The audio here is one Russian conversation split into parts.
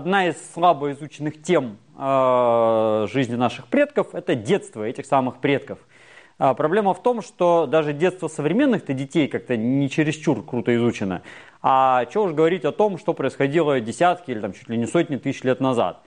одна из слабо изученных тем э, жизни наших предков – это детство этих самых предков. А проблема в том, что даже детство современных-то детей как-то не чересчур круто изучено. А что уж говорить о том, что происходило десятки или там, чуть ли не сотни тысяч лет назад.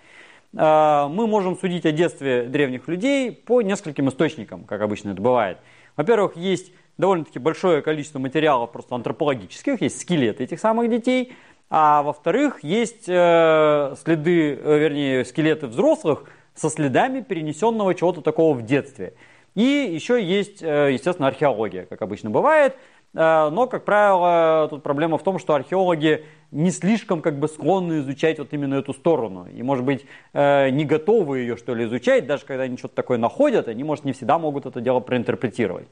А, мы можем судить о детстве древних людей по нескольким источникам, как обычно это бывает. Во-первых, есть довольно-таки большое количество материалов просто антропологических, есть скелеты этих самых детей. А во-вторых, есть э, следы, э, вернее, скелеты взрослых со следами перенесенного чего-то такого в детстве. И еще есть, э, естественно, археология, как обычно бывает. Но, как правило, тут проблема в том, что археологи не слишком как бы склонны изучать вот именно эту сторону. И, может быть, не готовы ее, что ли, изучать, даже когда они что-то такое находят, они, может, не всегда могут это дело проинтерпретировать.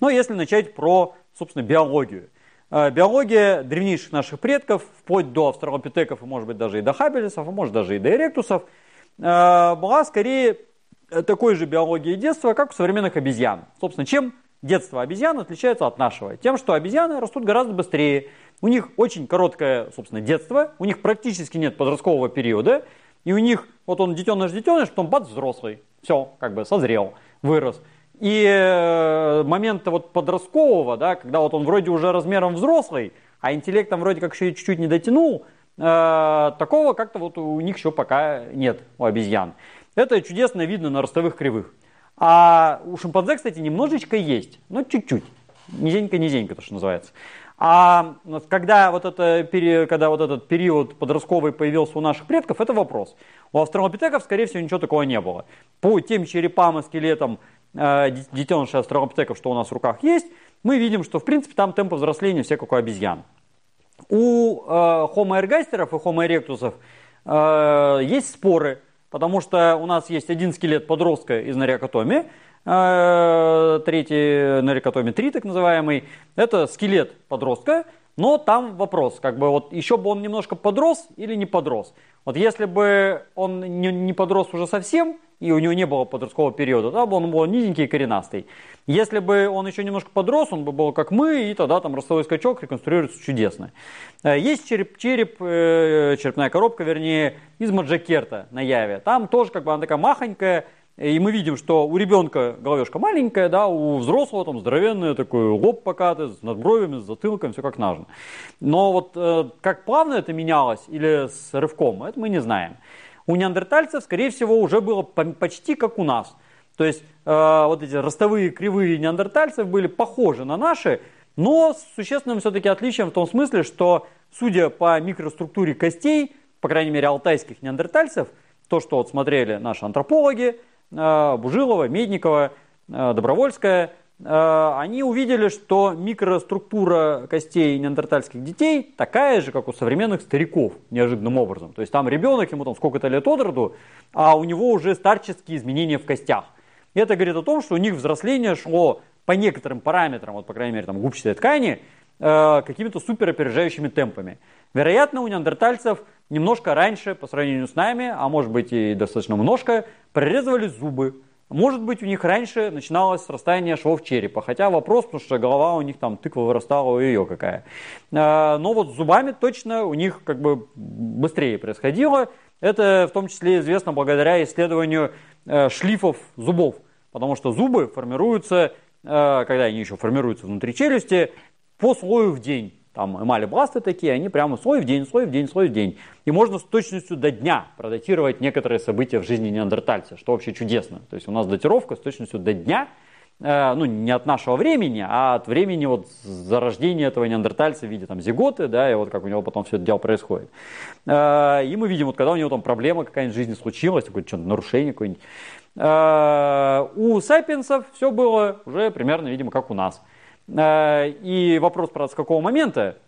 Но если начать про, собственно, биологию. Биология древнейших наших предков, вплоть до австралопитеков, и, может быть, даже и до хабелисов, а может, даже и до эректусов, была скорее Э, такой же биологии детства, как у современных обезьян. Собственно, чем детство обезьян отличается от нашего? Тем, что обезьяны растут гораздо быстрее. У них очень короткое, собственно, детство, у них практически нет подросткового периода, и у них, вот он детеныш-детеныш, потом бац, взрослый. Все, как бы созрел, вырос. И э, момента вот подросткового, да, когда вот он вроде уже размером взрослый, а интеллектом вроде как еще чуть-чуть не дотянул, э, такого как-то вот у них еще пока нет, у обезьян. Это чудесно видно на ростовых кривых. А у шимпанзе, кстати, немножечко есть, но чуть-чуть. Низенько-низенько, то, что называется. А когда вот, это, когда вот этот период подростковый появился у наших предков, это вопрос. У австралопитеков, скорее всего, ничего такого не было. По тем черепам и скелетам э, детенышей австралопитеков, что у нас в руках есть, мы видим, что в принципе там темпы взросления все как у обезьян. У э, Homo ergasterов и Homo erectusов э, есть споры потому что у нас есть один скелет подростка из нарикотоми, э, третий нарикотоми 3, так называемый, это скелет подростка, но там вопрос, как бы вот еще бы он немножко подрос или не подрос. Вот если бы он не, не подрос уже совсем, и у него не было подросткового периода, бы он был низенький и коренастый. Если бы он еще немножко подрос, он бы был как мы, и тогда там ростовой скачок реконструируется чудесно. Э, есть череп, череп э, черепная коробка, вернее, из Маджакерта на Яве. Там тоже как бы она такая махонькая, и мы видим, что у ребенка головешка маленькая, да, у взрослого там здоровенный такой лоб покатый, с надбровями, с затылком, все как нужно. Но вот э, как плавно это менялось или с рывком, это мы не знаем. У неандертальцев, скорее всего, уже было почти как у нас. То есть э, вот эти ростовые кривые неандертальцев были похожи на наши, но с существенным все-таки отличием в том смысле, что, судя по микроструктуре костей, по крайней мере, алтайских неандертальцев, то, что вот смотрели наши антропологи, Э, Бужилова, Медникова, э, Добровольская, они увидели, что микроструктура костей неандертальских детей такая же, как у современных стариков, неожиданным образом. То есть там ребенок, ему там сколько-то лет от роду, а у него уже старческие изменения в костях. И это говорит о том, что у них взросление шло по некоторым параметрам, вот по крайней мере там губчатой ткани, какими-то суперопережающими темпами. Вероятно, у неандертальцев немножко раньше, по сравнению с нами, а может быть и достаточно немножко, прорезывались зубы. Может быть, у них раньше начиналось срастание швов черепа. Хотя вопрос, потому что голова у них там тыква вырастала у ее какая. А, но вот с зубами точно у них как бы быстрее происходило. Это в том числе известно благодаря исследованию э, шлифов зубов. Потому что зубы формируются, э, когда они еще формируются внутри челюсти, по слою в день там эмали-бласты такие, они прямо слой в день, слой в день, слой в день. И можно с точностью до дня продатировать некоторые события в жизни неандертальца, что вообще чудесно. То есть у нас датировка с точностью до дня, э, ну не от нашего времени, а от времени вот зарождения этого неандертальца в виде там зиготы, да, и вот как у него потом все это дело происходит. Э, и мы видим, вот когда у него там проблема какая-нибудь в жизни случилась, какое-то нарушение какое-нибудь. Э, у сапиенсов все было уже примерно, видимо, как у нас – и вопрос, правда, с какого момента,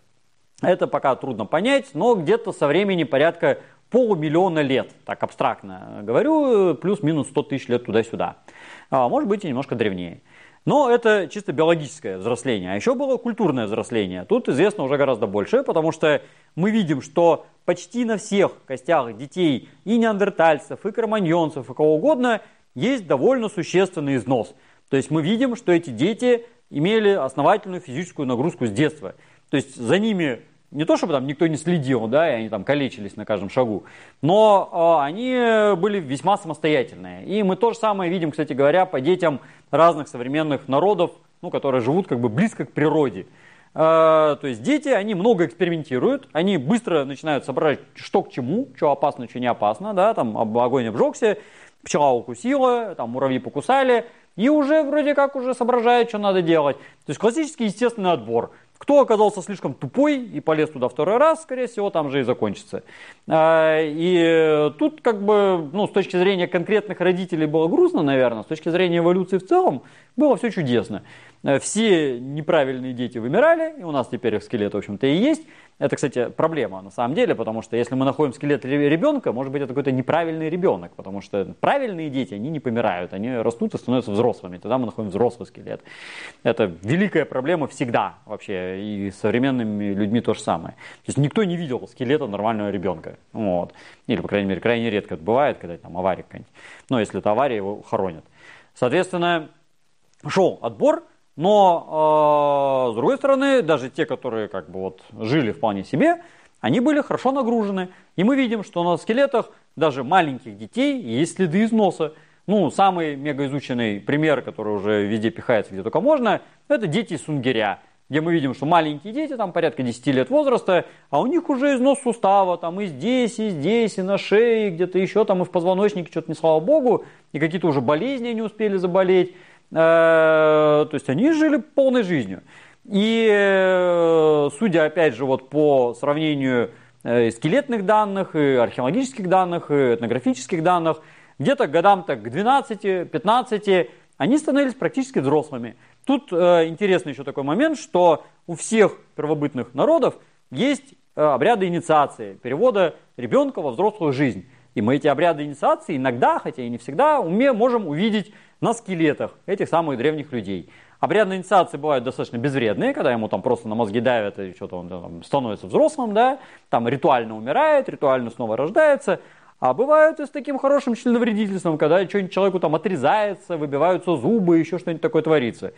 это пока трудно понять, но где-то со времени порядка полумиллиона лет, так абстрактно говорю, плюс-минус 100 тысяч лет туда-сюда. А может быть и немножко древнее. Но это чисто биологическое взросление. А еще было культурное взросление. Тут известно уже гораздо больше, потому что мы видим, что почти на всех костях детей и неандертальцев, и кроманьонцев, и кого угодно есть довольно существенный износ. То есть мы видим, что эти дети имели основательную физическую нагрузку с детства. То есть за ними Не то, чтобы там никто не следил, да, и они там калечились на каждом шагу, но э, они были весьма самостоятельные. И мы то же самое видим, кстати говоря, по детям разных современных народов, ну, которые живут как бы близко к природе. Э, то есть дети, они много экспериментируют, они быстро начинают соображать, что к чему, что опасно, что не опасно, да, там огонь обжегся, пчела укусила, там муравьи покусали, и уже вроде как уже соображают, что надо делать. То есть классический естественный отбор. Кто оказался слишком тупой и полез туда второй раз, скорее всего, там же и закончится. А, и тут как бы, ну, с точки зрения конкретных родителей было грустно, наверное, с точки зрения эволюции в целом было все чудесно. Э, все неправильные дети вымирали, и у нас теперь их скелет, в общем-то, и есть. Это, кстати, проблема на самом деле, потому что если мы находим скелет ребенка, может быть, это какой-то неправильный ребенок, потому что правильные дети, они не помирают, они растут и становятся взрослыми. Тогда мы находим взрослый скелет. Это великая проблема всегда вообще, и с современными людьми то же самое. То есть никто не видел скелета нормального ребенка. Вот. Или, по крайней мере, крайне редко это бывает, когда там авария какая-нибудь. Но если это авария, его хоронят. Соответственно, шел отбор, но, э, с другой стороны, даже те, которые как бы вот жили вполне себе, они были хорошо нагружены. И мы видим, что на скелетах даже маленьких детей есть следы износа. Ну, самый мегаизученный пример, который уже везде пихается, где только можно, это дети сунгиря где мы видим, что маленькие дети, там порядка 10 лет возраста, а у них уже износ сустава, там и здесь, и здесь, и на шее, где-то еще, там и в позвоночнике, что-то не слава богу, и какие-то уже болезни не успели заболеть. Э, то есть они жили полной жизнью. И э, судя, опять же, вот по сравнению э, скелетных данных, и археологических данных, и этнографических данных, где-то годам так к 12-15 они становились практически взрослыми. Тут интересный еще такой момент, что у всех первобытных народов есть обряды инициации, перевода ребенка во взрослую жизнь. И мы эти обряды инициации иногда, хотя и не всегда, уме можем увидеть на скелетах этих самых древних людей. Обрядные инициации бывают достаточно безвредные, когда ему там просто на мозги давят, и что-то он там, становится взрослым, да, там ритуально умирает, ритуально снова рождается. А бывают и с таким хорошим членовредительством, когда что-нибудь человеку там отрезается, выбиваются зубы, еще что-нибудь такое творится.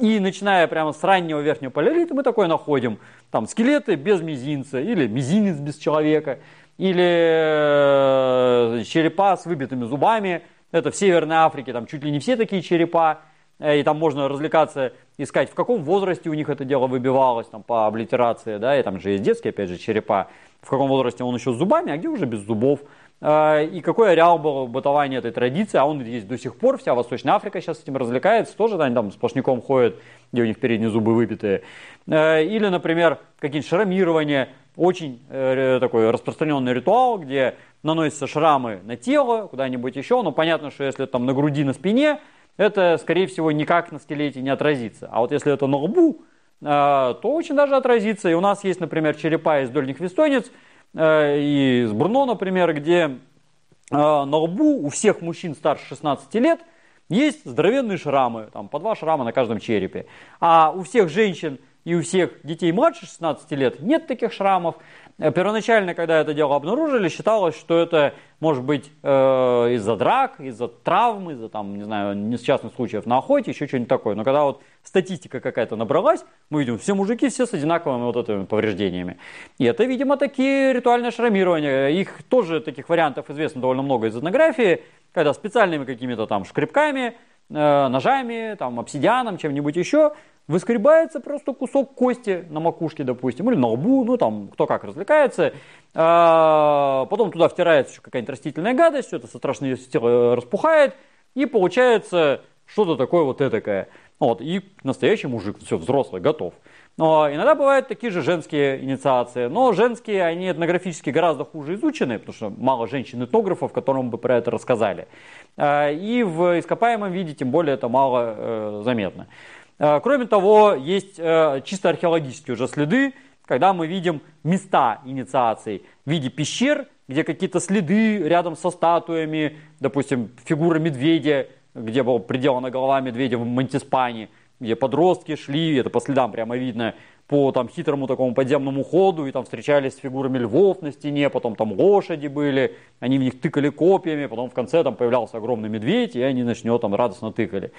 И начиная прямо с раннего верхнего палеолита мы такое находим. Там скелеты без мизинца, или мизинец без человека, или э, черепа с выбитыми зубами – это в Северной Африке, там чуть ли не все такие черепа, э, и там можно развлекаться, искать, в каком возрасте у них это дело выбивалось, там, по облитерации, да, и там же есть детские, опять же, черепа, в каком возрасте он еще с зубами, а где уже без зубов. Э, и какой ареал был бытования этой традиции, а он есть до сих пор, вся Восточная Африка сейчас этим развлекается, тоже они там сплошняком ходят, где у них передние зубы выбитые. Или, например, какие-нибудь шрамирования, очень такой распространенный ритуал, где наносятся шрамы на тело, куда-нибудь еще, но понятно, что если там на груди, на спине, это, скорее всего, никак на скелете не отразится. А вот если это на лбу, э, то очень даже отразится. И у нас есть, например, черепа из дольних вестонец, э, и из Бруно, например, где э, на лбу у всех мужчин старше 16 лет есть здоровенные шрамы, там по два шрама на каждом черепе. А у всех женщин и у всех детей младше 16 лет нет таких шрамов. Э, первоначально, когда это дело обнаружили, считалось, что это может быть э, из-за драк, из-за травм, из-за там, не знаю, несчастных случаев на охоте, еще что-нибудь такое. Но когда вот статистика какая-то набралась, мы видим, все мужики все с одинаковыми вот этими повреждениями. И это, видимо, такие ритуальные шрамирования. Их тоже таких вариантов известно довольно много из этнографии, когда специальными какими-то там шкребками, э, ножами, там, обсидианом, чем-нибудь еще выскребается просто кусок кости на макушке, допустим, или на лбу, ну там кто как развлекается. А, потом туда втирается еще какая-нибудь растительная гадость, все это со страшного тела распухает, и получается что-то такое вот этакое. Вот, и настоящий мужик, все, взрослый, готов. Но иногда бывают такие же женские инициации, но женские, они этнографически гораздо хуже изучены, потому что мало женщин-этнографов, которым бы про это рассказали. А, и в ископаемом виде, тем более, это мало э, заметно. Э, кроме того, есть э, чисто археологические уже следы, когда мы видим места инициаций в виде пещер, где какие-то следы рядом со статуями, допустим, фигура медведя, где была приделана голова медведя в Монтиспане, где подростки шли, это по следам прямо видно, по там хитрому такому подземному ходу, и там встречались с фигурами львов на стене, потом там лошади были, они в них тыкали копьями, потом в конце там появлялся огромный медведь, и они начнет там радостно тыкали.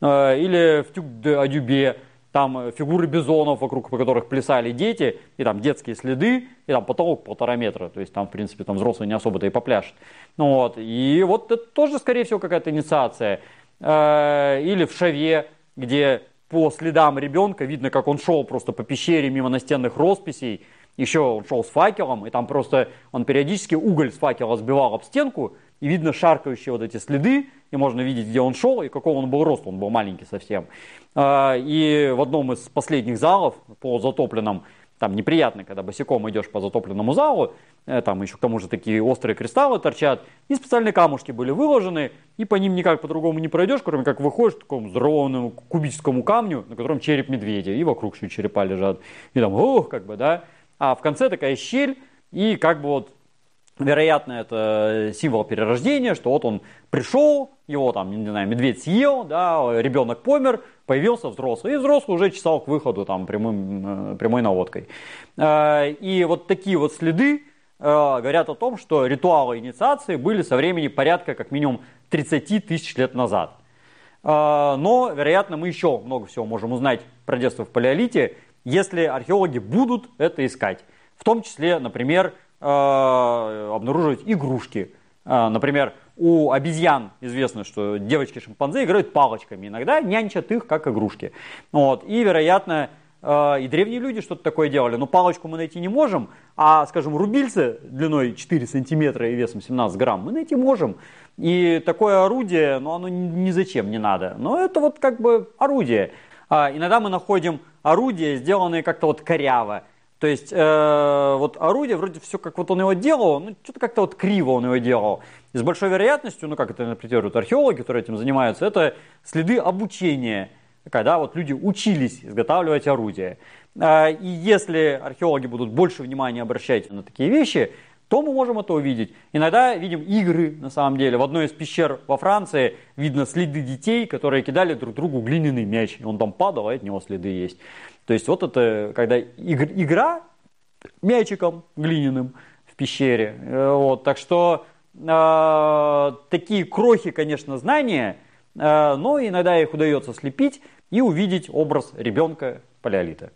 Э, или в Тюк-де-Адюбе, там э, фигуры бизонов, вокруг которых плясали дети, и там детские следы, и там потолок полтора метра, то есть там, в принципе, там взрослые не особо-то и попляшут. Ну, вот. И вот это тоже, скорее всего, какая-то инициация. Э, или в Шаве, где по следам ребенка. Видно, как он шел просто по пещере мимо настенных росписей, еще он шел с факелом, и там просто он периодически уголь с факела сбивал об стенку, и видно шаркающие вот эти следы, и можно видеть, где он шел и какого он был рост, он был маленький совсем. А, и в одном из последних залов по затопленным, там неприятно, когда босиком идешь по затопленному залу, там еще к тому же такие острые кристаллы торчат, и специальные камушки были выложены, и по ним никак по-другому не пройдешь, кроме как выходишь к такому здоровому кубическому камню, на котором череп медведя, и вокруг еще черепа лежат. И там, ох, как бы, да. А в конце такая щель, и как бы вот Вероятно, это символ перерождения, что вот он пришел, его там, не знаю, медведь съел, да, ребенок помер, появился взрослый, и взрослый уже чесал к выходу там прямым, э, прямой наводкой. Э, и вот такие вот следы э, говорят о том, что ритуалы инициации были со времени порядка как минимум 30 тысяч лет назад. Но, вероятно, мы еще много всего можем узнать про детство в палеолите, если археологи будут это искать. В том числе, например, Э, обнаруживать игрушки. Э, например, у обезьян известно, что девочки-шимпанзе играют палочками. Иногда нянчат их как игрушки. Вот. И, вероятно, э, и древние люди что-то такое делали. Но палочку мы найти не можем, а, скажем, рубильце длиной 4 сантиметра и весом 17 грамм мы найти можем. И такое орудие, ну, оно ни зачем не надо. Но это вот как бы орудие. А иногда мы находим орудия, сделанные как-то вот коряво. То есть э, вот орудие, вроде все как вот он его делал, ну что-то как-то вот криво он его делал. И с большой вероятностью, ну как это интерпретируют археологи, которые этим занимаются, это следы обучения, когда вот люди учились изготавливать орудия. Э, и если археологи будут больше внимания обращать на такие вещи, то мы можем это увидеть. Иногда видим игры, на самом деле. В одной из пещер во Франции видно следы детей, которые кидали друг другу глиняный мяч. Он там падал, а от него следы есть. То есть вот это, когда игра мячиком глиняным в пещере. Э, вот, так что э, такие крохи, конечно, знания, э, но иногда их удается слепить и увидеть образ ребенка палеолита.